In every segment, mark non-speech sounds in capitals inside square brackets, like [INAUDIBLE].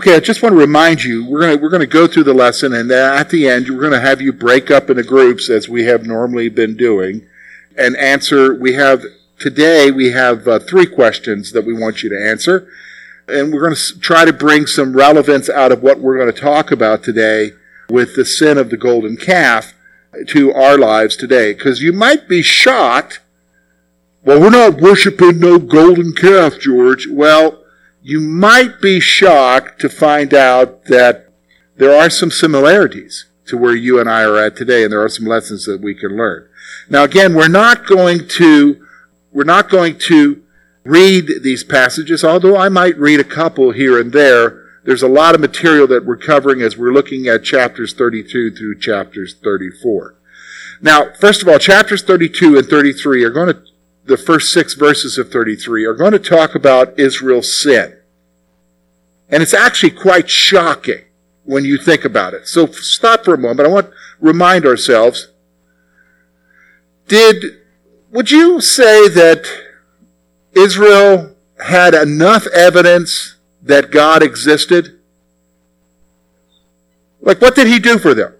Okay, I just want to remind you, we're going to, we're going to go through the lesson and at the end, we're going to have you break up into groups as we have normally been doing and answer. We have, today we have uh, three questions that we want you to answer. And we're going to try to bring some relevance out of what we're going to talk about today with the sin of the golden calf to our lives today. Because you might be shocked. Well, we're not worshiping no golden calf, George. Well, you might be shocked to find out that there are some similarities to where you and I are at today, and there are some lessons that we can learn. Now, again, we're not going to, we're not going to read these passages, although I might read a couple here and there. There's a lot of material that we're covering as we're looking at chapters 32 through chapters 34. Now, first of all, chapters 32 and 33 are going to the first six verses of 33 are going to talk about Israel's sin. And it's actually quite shocking when you think about it. So stop for a moment. I want to remind ourselves. Did, would you say that Israel had enough evidence that God existed? Like, what did he do for them?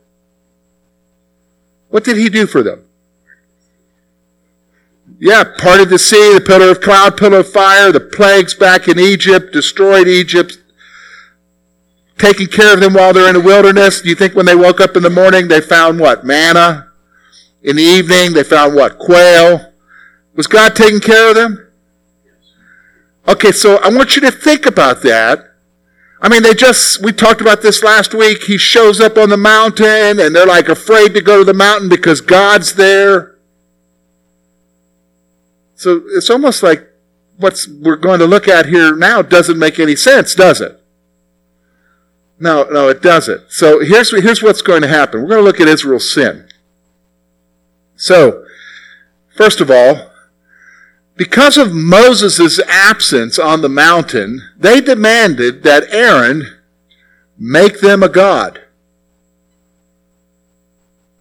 What did he do for them? Yeah, parted the sea, the pillar of cloud, pillar of fire, the plagues back in Egypt, destroyed Egypt, taking care of them while they're in the wilderness. Do you think when they woke up in the morning they found what? Manna? In the evening they found what? Quail? Was God taking care of them? Okay, so I want you to think about that. I mean, they just, we talked about this last week. He shows up on the mountain and they're like afraid to go to the mountain because God's there. So it's almost like what we're going to look at here now doesn't make any sense, does it? No, no, it doesn't. So here's, here's what's going to happen. We're going to look at Israel's sin. So, first of all, because of Moses' absence on the mountain, they demanded that Aaron make them a god.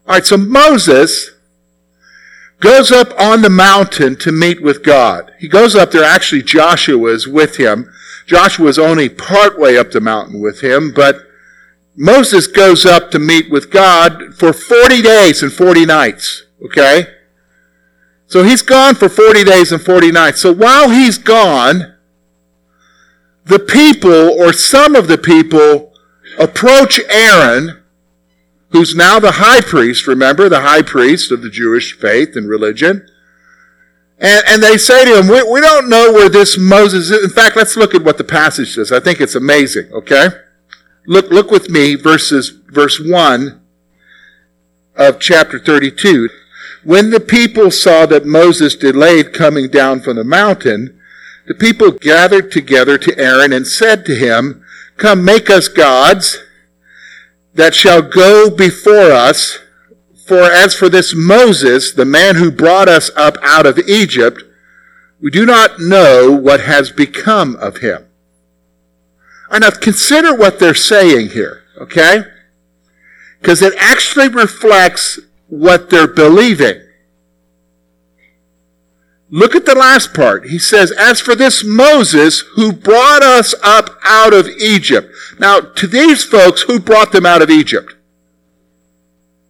All right, so Moses goes up on the mountain to meet with God. He goes up there, actually Joshua is with him. Joshua is only partway up the mountain with him, but Moses goes up to meet with God for 40 days and 40 nights. Okay? So he's gone for 40 days and 40 nights. So while he's gone, the people, or some of the people, approach Aaron who's now the high priest, remember, the high priest of the Jewish faith and religion. And, and they say to him, we, we don't know where this Moses is. In fact, let's look at what the passage says. I think it's amazing, okay? Look, look with me, verses, verse 1 of chapter 32. When the people saw that Moses delayed coming down from the mountain, the people gathered together to Aaron and said to him, Come, make us gods that shall go before us. For as for this Moses, the man who brought us up out of Egypt, we do not know what has become of him. Now consider what they're saying here, okay? Because it actually reflects what they're believing. Look at the last part. He says, As for this Moses who brought us up out of Egypt. Now, to these folks, who brought them out of Egypt?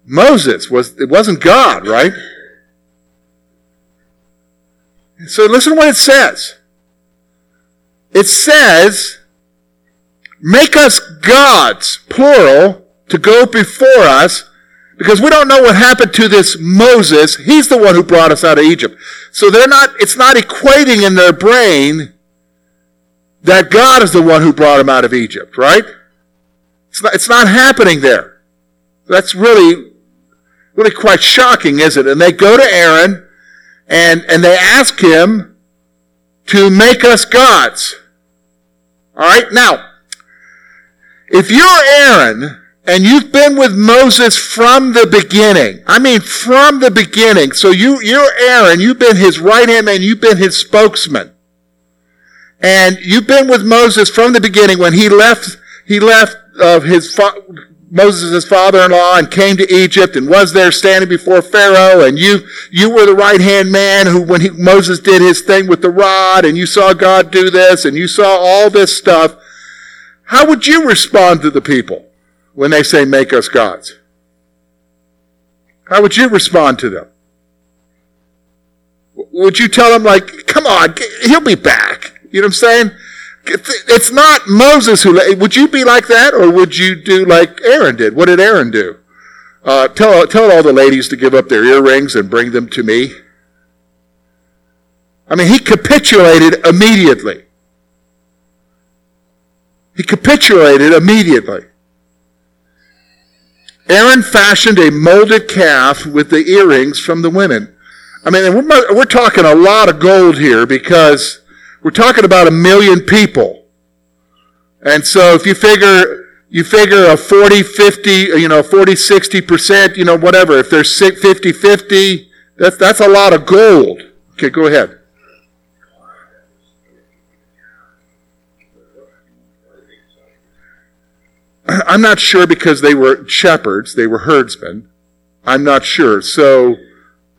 Moses was, it wasn't God, right? So listen to what it says. It says, make us gods, plural, to go before us because we don't know what happened to this Moses. He's the one who brought us out of Egypt. So they're not, it's not equating in their brain that God is the one who brought him out of Egypt, right? It's not, it's not happening there. That's really, really quite shocking, isn't it? And they go to Aaron and, and they ask him to make us gods. All right? Now, if you're Aaron, and you've been with Moses from the beginning. I mean, from the beginning. So you, you're Aaron. You've been his right hand man. You've been his spokesman. And you've been with Moses from the beginning when he left, he left uh, his Moses' father-in-law and came to Egypt and was there standing before Pharaoh and you, you were the right-hand man who, when he, Moses did his thing with the rod and you saw God do this and you saw all this stuff. How would you respond to the people when they say, make us gods? How would you respond to them? Would you tell them, like, come on, he'll be back? You know what I'm saying? It's not Moses who, would you be like that or would you do like Aaron did? What did Aaron do? Uh, tell, tell all the ladies to give up their earrings and bring them to me. I mean, he capitulated immediately. He capitulated immediately. Aaron fashioned a molded calf with the earrings from the women. I mean, we're, we're talking a lot of gold here because we're talking about a million people. And so if you figure, you figure a 40, 50, you know, 40, 60%, you know, whatever, if there's 50, 50, that's, that's a lot of gold. Okay, go ahead. [CLEARS THROAT] I'm not sure because they were shepherds, they were herdsmen. I'm not sure. So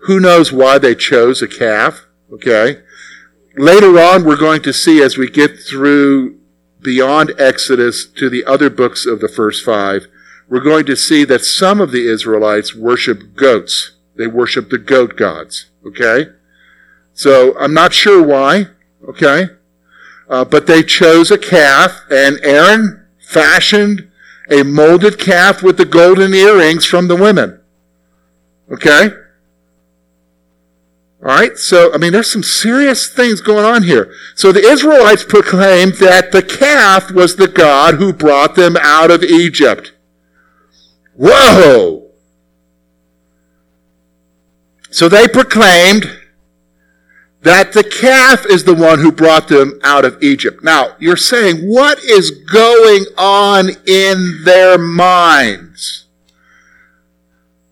who knows why they chose a calf? Okay. Later on, we're going to see as we get through beyond Exodus to the other books of the first five, we're going to see that some of the Israelites worship goats. They worship the goat gods. Okay. So I'm not sure why. Okay. Uh, but they chose a calf and Aaron fashioned a molded calf with the golden earrings from the women. Okay? All right, so I mean, there's some serious things going on here. So the Israelites proclaimed that the calf was the God who brought them out of Egypt. Whoa! So they proclaimed that the calf is the one who brought them out of Egypt. Now, you're saying, what is going on in their minds?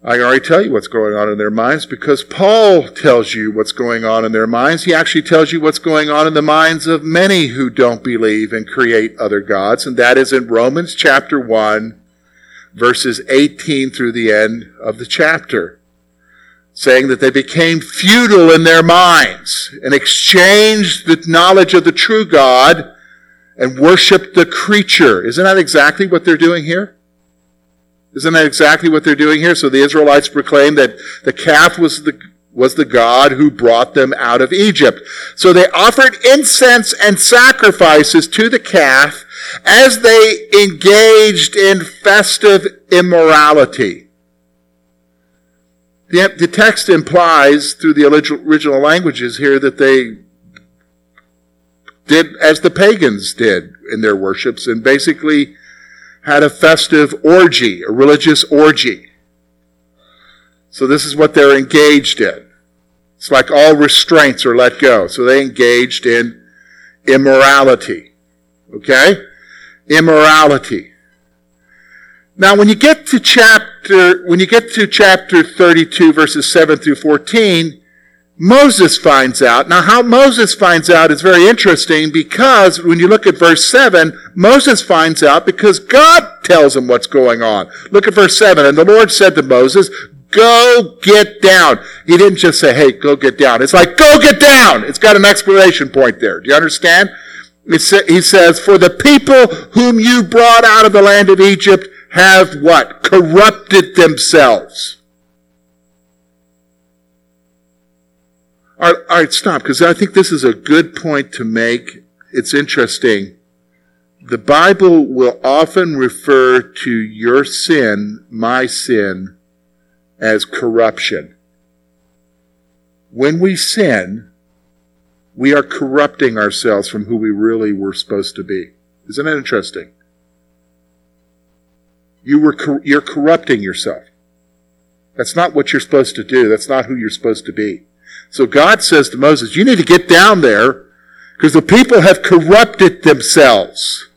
I can already tell you what's going on in their minds because Paul tells you what's going on in their minds. He actually tells you what's going on in the minds of many who don't believe and create other gods, and that is in Romans chapter 1, verses 18 through the end of the chapter saying that they became futile in their minds and exchanged the knowledge of the true God and worshiped the creature. Isn't that exactly what they're doing here? Isn't that exactly what they're doing here? So the Israelites proclaimed that the calf was the, was the God who brought them out of Egypt. So they offered incense and sacrifices to the calf as they engaged in festive immorality. The, the text implies through the original languages here that they did as the pagans did in their worships and basically had a festive orgy, a religious orgy. So this is what they're engaged in. It's like all restraints are let go. So they engaged in immorality. Okay? Immorality. Now, when you get to chapter, when you get to chapter 32, verses 7 through 14, Moses finds out. Now, how Moses finds out is very interesting because when you look at verse 7, Moses finds out because God tells him what's going on. Look at verse 7. And the Lord said to Moses, Go get down. He didn't just say, Hey, go get down. It's like, Go get down. It's got an exclamation point there. Do you understand? he says, For the people whom you brought out of the land of Egypt have what? Corrupted themselves. All right, all right stop, because I think this is a good point to make. It's interesting. The Bible will often refer to your sin, my sin, as corruption. When we sin, we are corrupting ourselves from who we really were supposed to be. Isn't that interesting? You were, you're corrupting yourself. That's not what you're supposed to do. That's not who you're supposed to be. So God says to Moses, you need to get down there because the people have corrupted themselves.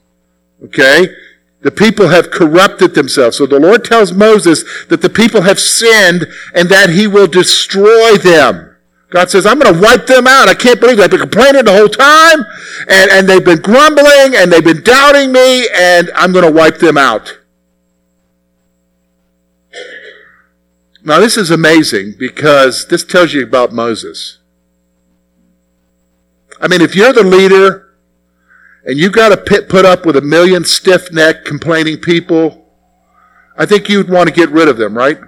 Okay? The people have corrupted themselves. So the Lord tells Moses that the people have sinned and that he will destroy them. God says, I'm going to wipe them out. I can't believe. I've been complaining the whole time and, and they've been grumbling and they've been doubting me and I'm going to wipe them out. Now, this is amazing because this tells you about Moses. I mean, if you're the leader and you've got to put up with a million stiff necked complaining people, I think you'd want to get rid of them, right?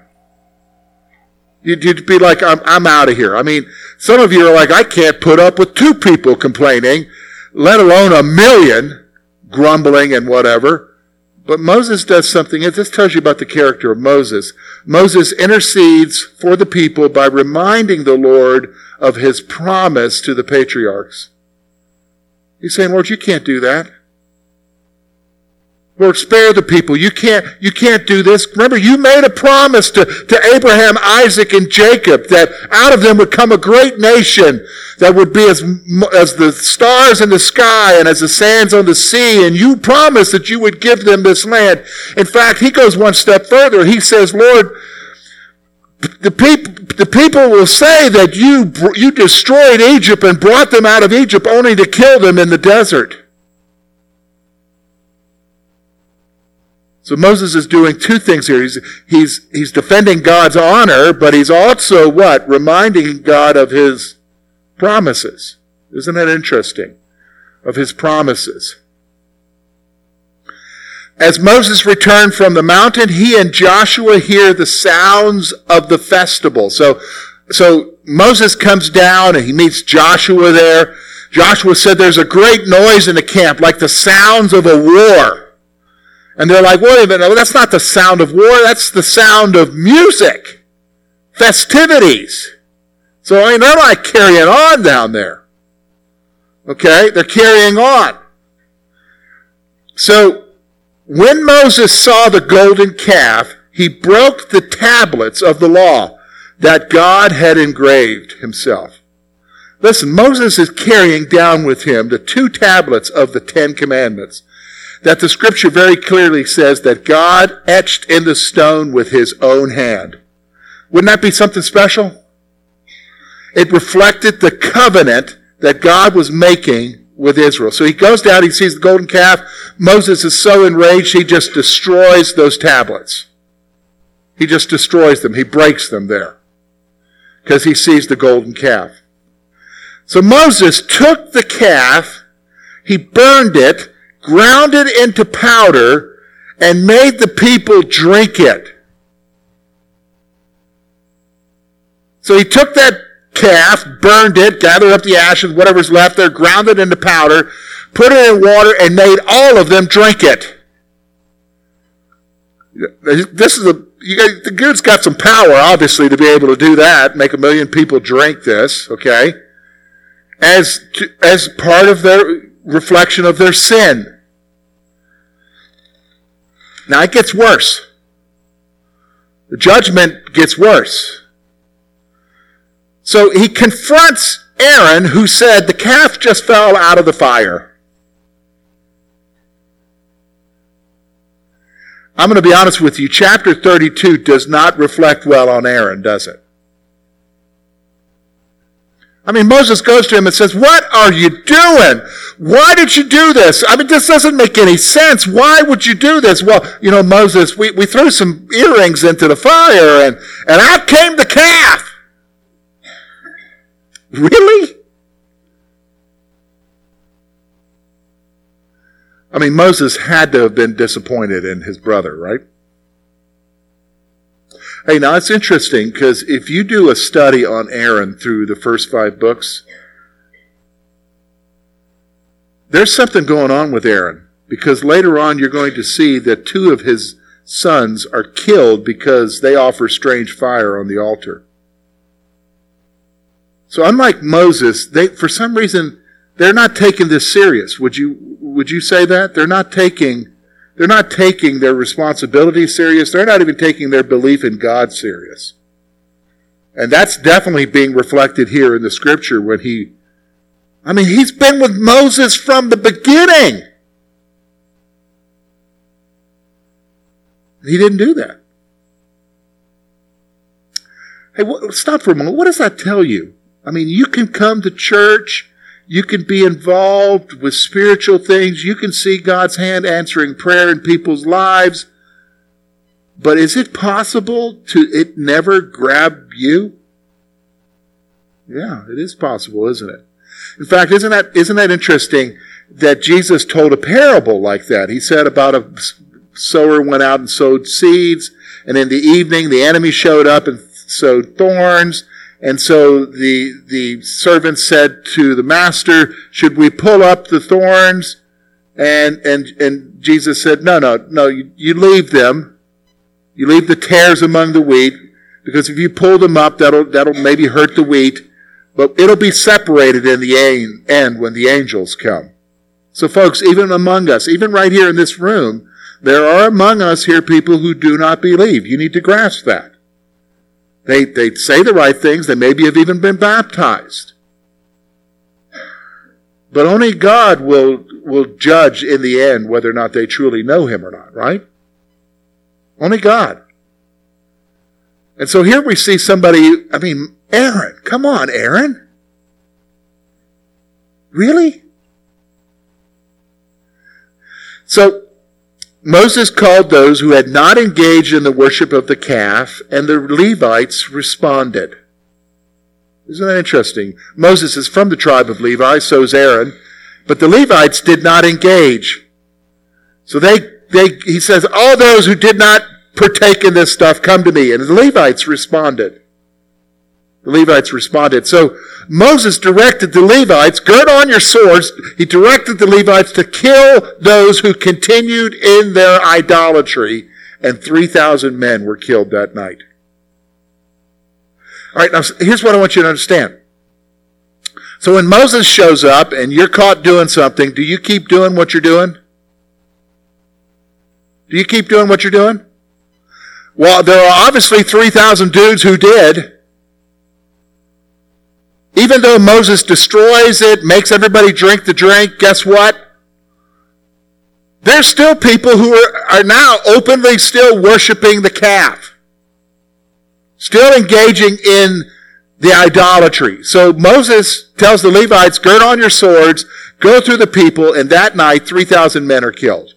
You'd, you'd be like, I'm, I'm out of here. I mean, some of you are like, I can't put up with two people complaining, let alone a million grumbling and whatever. But Moses does something. This tells you about the character of Moses. Moses intercedes for the people by reminding the Lord of his promise to the patriarchs. He's saying, Lord, you can't do that. Lord, spare the people. You can't, you can't do this. Remember, you made a promise to, to Abraham, Isaac, and Jacob that out of them would come a great nation that would be as, as the stars in the sky and as the sands on the sea. And you promised that you would give them this land. In fact, he goes one step further. He says, Lord, the people, the people will say that you, you destroyed Egypt and brought them out of Egypt only to kill them in the desert. So Moses is doing two things here. He's, he's, he's defending God's honor, but he's also what? Reminding God of his promises. Isn't that interesting? Of his promises. As Moses returned from the mountain, he and Joshua hear the sounds of the festival. So, so Moses comes down and he meets Joshua there. Joshua said there's a great noise in the camp, like the sounds of a war. And they're like, wait a minute, that's not the sound of war, that's the sound of music, festivities. So I mean, they're not carrying on down there. Okay? They're carrying on. So, when Moses saw the golden calf, he broke the tablets of the law that God had engraved himself. Listen, Moses is carrying down with him the two tablets of the Ten Commandments that the scripture very clearly says that God etched in the stone with his own hand. Wouldn't that be something special? It reflected the covenant that God was making with Israel. So he goes down, he sees the golden calf. Moses is so enraged, he just destroys those tablets. He just destroys them. He breaks them there because he sees the golden calf. So Moses took the calf, he burned it, ground it into powder, and made the people drink it. So he took that calf, burned it, gathered up the ashes, whatever's left there, ground it into powder, put it in water, and made all of them drink it. This is a, you the dude's got some power, obviously, to be able to do that, make a million people drink this, okay? As, to, as part of their reflection of their sin. Now it gets worse. The judgment gets worse. So he confronts Aaron, who said, The calf just fell out of the fire. I'm going to be honest with you. Chapter 32 does not reflect well on Aaron, does it? I mean, Moses goes to him and says, What are you doing? Why did you do this? I mean, this doesn't make any sense. Why would you do this? Well, you know, Moses, we, we threw some earrings into the fire and, and out came the calf. Really? I mean, Moses had to have been disappointed in his brother, right? Hey, now it's interesting because if you do a study on Aaron through the first five books, there's something going on with Aaron because later on you're going to see that two of his sons are killed because they offer strange fire on the altar. So unlike Moses, they for some reason they're not taking this serious. Would you would you say that? They're not taking they're not taking their responsibility serious. They're not even taking their belief in God serious. And that's definitely being reflected here in the scripture when he, I mean, he's been with Moses from the beginning. He didn't do that. Hey, stop for a moment. What does that tell you? I mean, you can come to church you can be involved with spiritual things. You can see God's hand answering prayer in people's lives. But is it possible to it never grab you? Yeah, it is possible, isn't it? In fact, isn't that isn't that interesting that Jesus told a parable like that. He said about a sower went out and sowed seeds, and in the evening the enemy showed up and sowed thorns. And so the, the servant said to the master, should we pull up the thorns? And, and, and Jesus said, no, no, no, you, you leave them. You leave the tares among the wheat, because if you pull them up, that'll, that'll maybe hurt the wheat, but it'll be separated in the end when the angels come. So folks, even among us, even right here in this room, there are among us here people who do not believe. You need to grasp that. They, they say the right things. They maybe have even been baptized. But only God will, will judge in the end whether or not they truly know Him or not, right? Only God. And so here we see somebody, I mean, Aaron. Come on, Aaron. Really? So Moses called those who had not engaged in the worship of the calf, and the Levites responded. Isn't that interesting? Moses is from the tribe of Levi, so is Aaron, but the Levites did not engage. So they, they, he says, all those who did not partake in this stuff, come to me. And the Levites responded. The Levites responded. So Moses directed the Levites, gird on your swords. He directed the Levites to kill those who continued in their idolatry. And 3,000 men were killed that night. All right, now here's what I want you to understand. So when Moses shows up and you're caught doing something, do you keep doing what you're doing? Do you keep doing what you're doing? Well, there are obviously 3,000 dudes who did. Even though Moses destroys it, makes everybody drink the drink, guess what? There's still people who are, are now openly still worshiping the calf. Still engaging in the idolatry. So Moses tells the Levites, gird on your swords, go through the people, and that night 3,000 men are killed.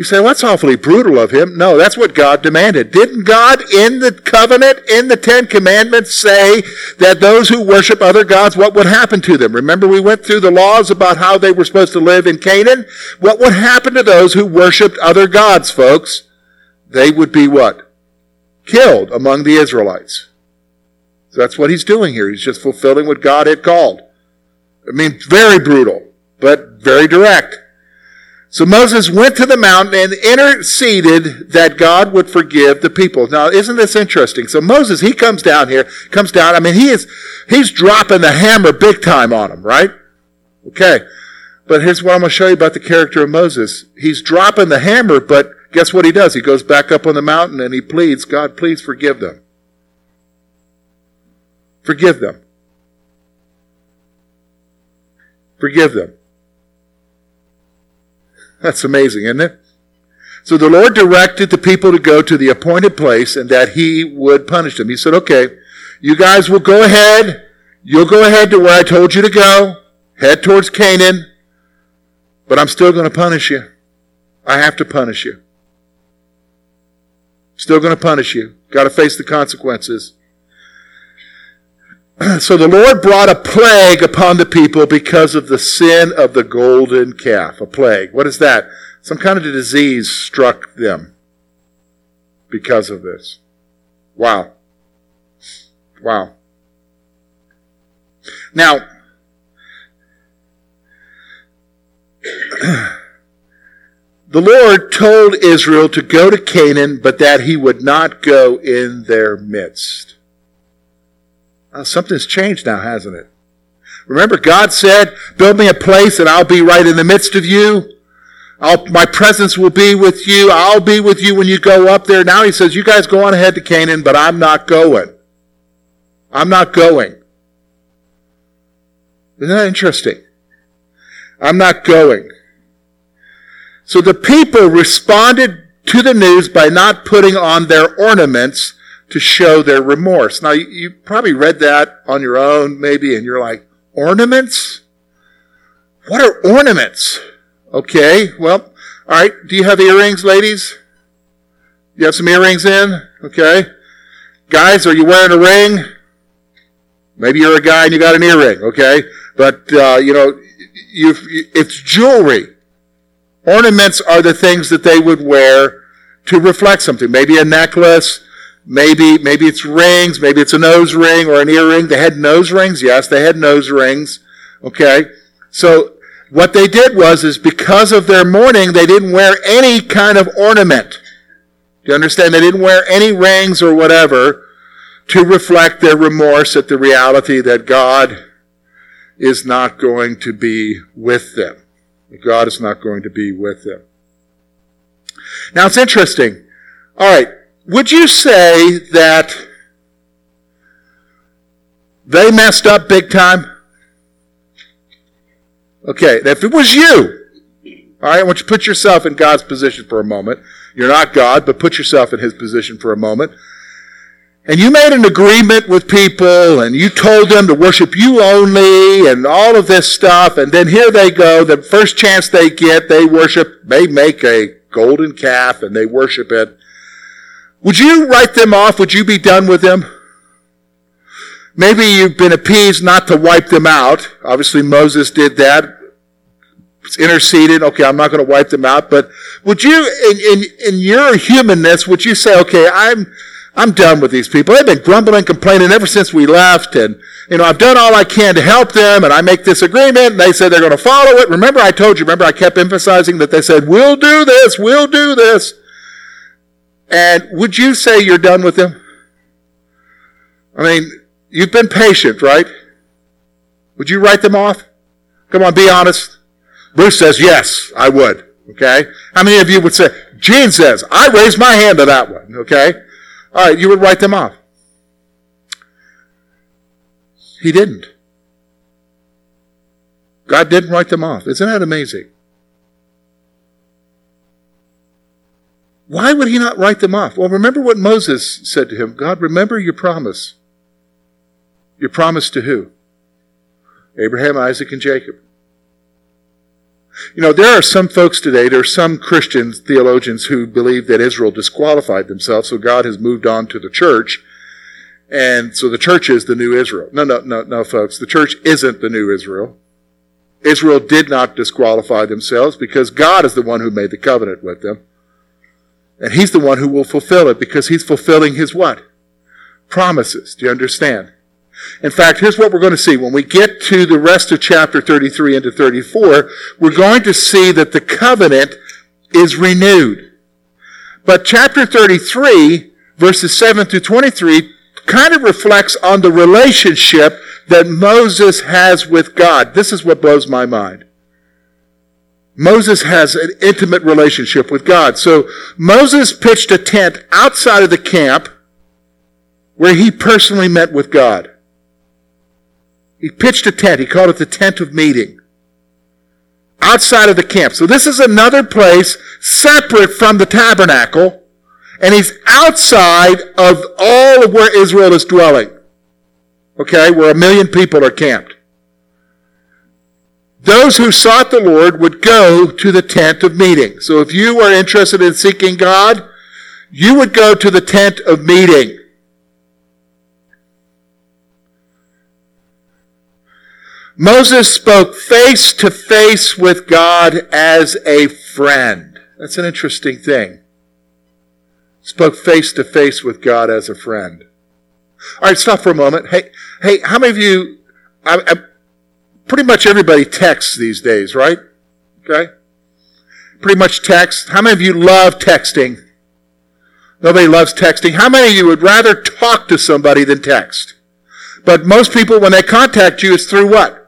You say, well, that's awfully brutal of him. No, that's what God demanded. Didn't God in the covenant, in the Ten Commandments, say that those who worship other gods, what would happen to them? Remember we went through the laws about how they were supposed to live in Canaan? What would happen to those who worshiped other gods, folks? They would be what? Killed among the Israelites. So that's what he's doing here. He's just fulfilling what God had called. I mean, very brutal, but very direct. So Moses went to the mountain and interceded that God would forgive the people. Now, isn't this interesting? So Moses, he comes down here, comes down. I mean, he is, he's dropping the hammer big time on them, right? Okay. But here's what I'm going to show you about the character of Moses. He's dropping the hammer, but guess what he does? He goes back up on the mountain and he pleads, God, please forgive them. Forgive them. Forgive them. That's amazing, isn't it? So the Lord directed the people to go to the appointed place and that he would punish them. He said, okay, you guys will go ahead. You'll go ahead to where I told you to go. Head towards Canaan. But I'm still going to punish you. I have to punish you. Still going to punish you. Got to face the consequences. [CLEARS THROAT] so the Lord brought a plague upon the people because of the sin of the golden calf. A plague. What is that? Some kind of disease struck them because of this. Wow. Wow. Now, [CLEARS THROAT] the Lord told Israel to go to Canaan, but that he would not go in their midst. Uh, something's changed now, hasn't it? Remember, God said, build me a place and I'll be right in the midst of you. I'll, my presence will be with you. I'll be with you when you go up there. Now he says, you guys go on ahead to Canaan, but I'm not going. I'm not going. Isn't that interesting? I'm not going. So the people responded to the news by not putting on their ornaments to show their remorse. Now, you, you probably read that on your own, maybe, and you're like, ornaments? What are ornaments? Okay, well, all right. Do you have earrings, ladies? You have some earrings in? Okay. Guys, are you wearing a ring? Maybe you're a guy and you got an earring, okay? But, uh, you know, you, it's jewelry. Ornaments are the things that they would wear to reflect something. Maybe a necklace, maybe, maybe it's rings, maybe it's a nose ring or an earring. They had nose rings. Yes, they had nose rings. Okay. So what they did was, is because of their mourning, they didn't wear any kind of ornament. Do you understand? They didn't wear any rings or whatever to reflect their remorse at the reality that God is not going to be with them. God is not going to be with them. Now it's interesting. All right. Would you say that they messed up big time? Okay. If it was you, all right, I want you to put yourself in God's position for a moment. You're not God, but put yourself in His position for a moment and you made an agreement with people and you told them to worship you only and all of this stuff and then here they go the first chance they get they worship they make a golden calf and they worship it would you write them off would you be done with them maybe you've been appeased not to wipe them out obviously moses did that It's interceded okay i'm not going to wipe them out but would you in, in, in your humanness would you say okay i'm I'm done with these people. They've been grumbling, complaining ever since we left, and you know, I've done all I can to help them, and I make this agreement, and they said they're going to follow it. Remember, I told you, remember, I kept emphasizing that they said, we'll do this, we'll do this. And would you say you're done with them? I mean, you've been patient, right? Would you write them off? Come on, be honest. Bruce says, yes, I would. Okay? How many of you would say, Gene says, I raise my hand to that one. Okay? All right, you would write them off. He didn't. God didn't write them off. Isn't that amazing? Why would he not write them off? Well, remember what Moses said to him God, remember your promise. Your promise to who? Abraham, Isaac, and Jacob. You know, there are some folks today, there are some Christians, theologians, who believe that Israel disqualified themselves, so God has moved on to the church. And so the church is the new Israel. No, no, no, no, folks. The church isn't the new Israel. Israel did not disqualify themselves because God is the one who made the covenant with them. And He's the one who will fulfill it because He's fulfilling His what? Promises. Do you understand? In fact, here's what we're going to see. When we get to the rest of chapter 33 into 34, we're going to see that the covenant is renewed. But chapter 33, verses 7 through 23, kind of reflects on the relationship that Moses has with God. This is what blows my mind. Moses has an intimate relationship with God. So Moses pitched a tent outside of the camp where he personally met with God. He pitched a tent. He called it the tent of meeting. Outside of the camp. So this is another place separate from the tabernacle. And he's outside of all of where Israel is dwelling. Okay, where a million people are camped. Those who sought the Lord would go to the tent of meeting. So if you are interested in seeking God, you would go to the tent of meeting. Moses spoke face to face with God as a friend. That's an interesting thing. Spoke face to face with God as a friend. All right, stop for a moment. Hey, hey, how many of you? I, I, pretty much everybody texts these days, right? Okay, pretty much text. How many of you love texting? Nobody loves texting. How many of you would rather talk to somebody than text? But most people, when they contact you, it's through what?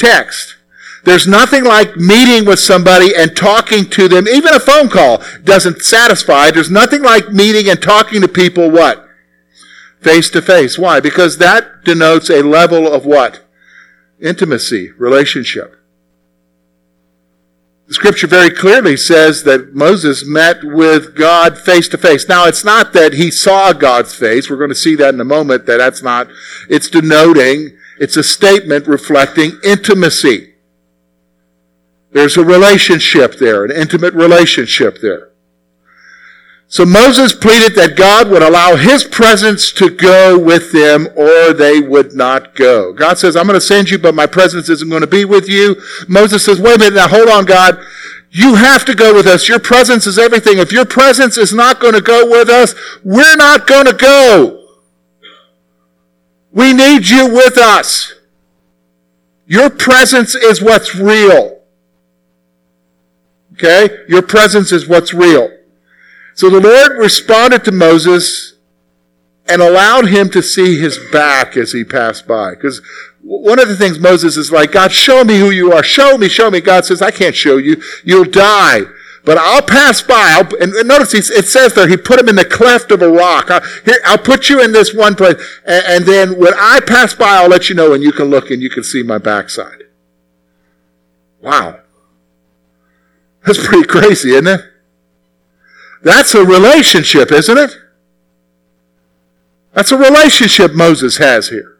text. There's nothing like meeting with somebody and talking to them. Even a phone call doesn't satisfy. There's nothing like meeting and talking to people what? Face to face. Why? Because that denotes a level of what? Intimacy, relationship. The scripture very clearly says that Moses met with God face to face. Now, it's not that he saw God's face. We're going to see that in a moment, that that's not, it's denoting it's a statement reflecting intimacy. There's a relationship there, an intimate relationship there. So Moses pleaded that God would allow his presence to go with them or they would not go. God says, I'm going to send you, but my presence isn't going to be with you. Moses says, wait a minute, now hold on, God. You have to go with us. Your presence is everything. If your presence is not going to go with us, we're not going to go. We need you with us. Your presence is what's real. Okay? Your presence is what's real. So the Lord responded to Moses and allowed him to see his back as he passed by. Because one of the things Moses is like, God, show me who you are. Show me, show me. God says, I can't show you. You'll die. But I'll pass by. I'll, and notice it says there, he put him in the cleft of a rock. I'll, here, I'll put you in this one place. And, and then when I pass by, I'll let you know and you can look and you can see my backside. Wow. That's pretty crazy, isn't it? That's a relationship, isn't it? That's a relationship Moses has here.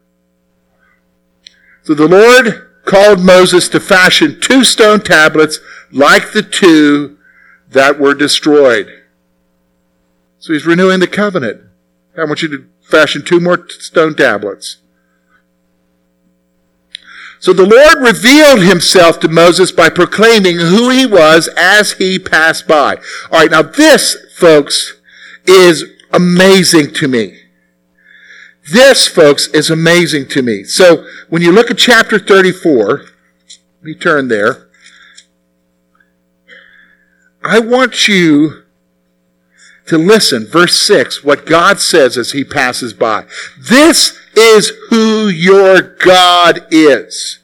So the Lord called Moses to fashion two stone tablets like the two that were destroyed. So he's renewing the covenant. I want you to fashion two more stone tablets. So the Lord revealed himself to Moses by proclaiming who he was as he passed by. All right, now this, folks, is amazing to me. This, folks, is amazing to me. So when you look at chapter 34, let me turn there. I want you to listen, verse 6, what God says as he passes by. This is who your God is.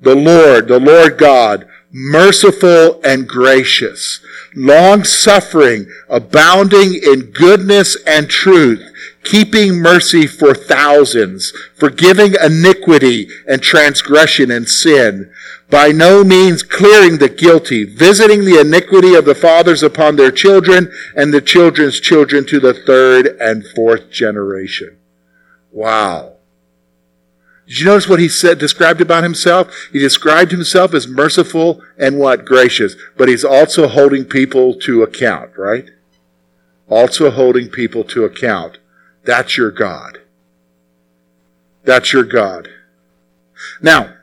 The Lord, the Lord God, merciful and gracious, long suffering, abounding in goodness and truth, keeping mercy for thousands, forgiving iniquity and transgression and sin, by no means clearing the guilty, visiting the iniquity of the fathers upon their children and the children's children to the third and fourth generation. Wow. Did you notice what he said, described about himself? He described himself as merciful and what? Gracious. But he's also holding people to account, right? Also holding people to account. That's your God. That's your God. Now,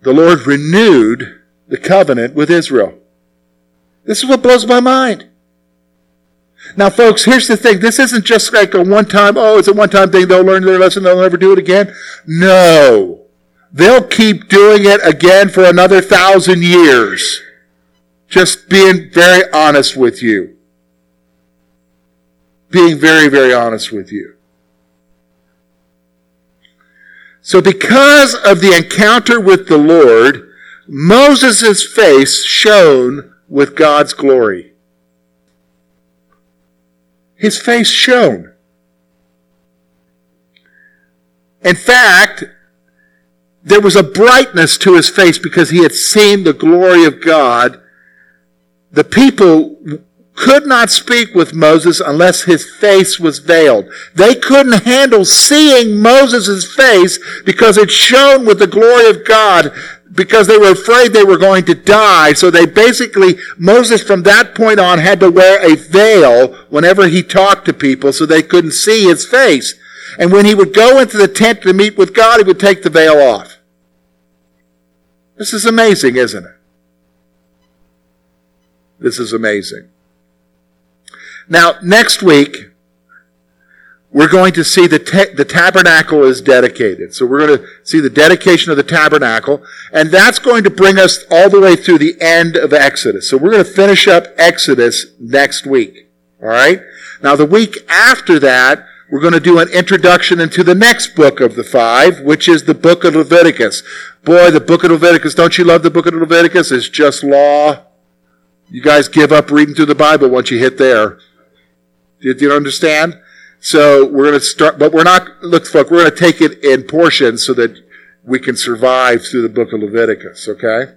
the Lord renewed the covenant with Israel. This is what blows my mind. Now, folks, here's the thing. This isn't just like a one time, oh, it's a one time thing. They'll learn their lesson. They'll never do it again. No. They'll keep doing it again for another thousand years. Just being very honest with you. Being very, very honest with you. So because of the encounter with the Lord, Moses' face shone with God's glory his face shone. In fact, there was a brightness to his face because he had seen the glory of God. The people could not speak with Moses unless his face was veiled. They couldn't handle seeing Moses' face because it shone with the glory of God because they were afraid they were going to die. So they basically, Moses from that point on had to wear a veil whenever he talked to people so they couldn't see his face. And when he would go into the tent to meet with God, he would take the veil off. This is amazing, isn't it? This is amazing. Now, next week, we're going to see the, te- the tabernacle is dedicated. So we're going to see the dedication of the tabernacle, and that's going to bring us all the way through the end of Exodus. So we're going to finish up Exodus next week. All right? Now the week after that, we're going to do an introduction into the next book of the five, which is the book of Leviticus. Boy, the book of Leviticus, don't you love the book of Leviticus? It's just law. You guys give up reading through the Bible once you hit there. Do you understand? So we're going to start, but we're not, look, look, we're going to take it in portions so that we can survive through the book of Leviticus, okay?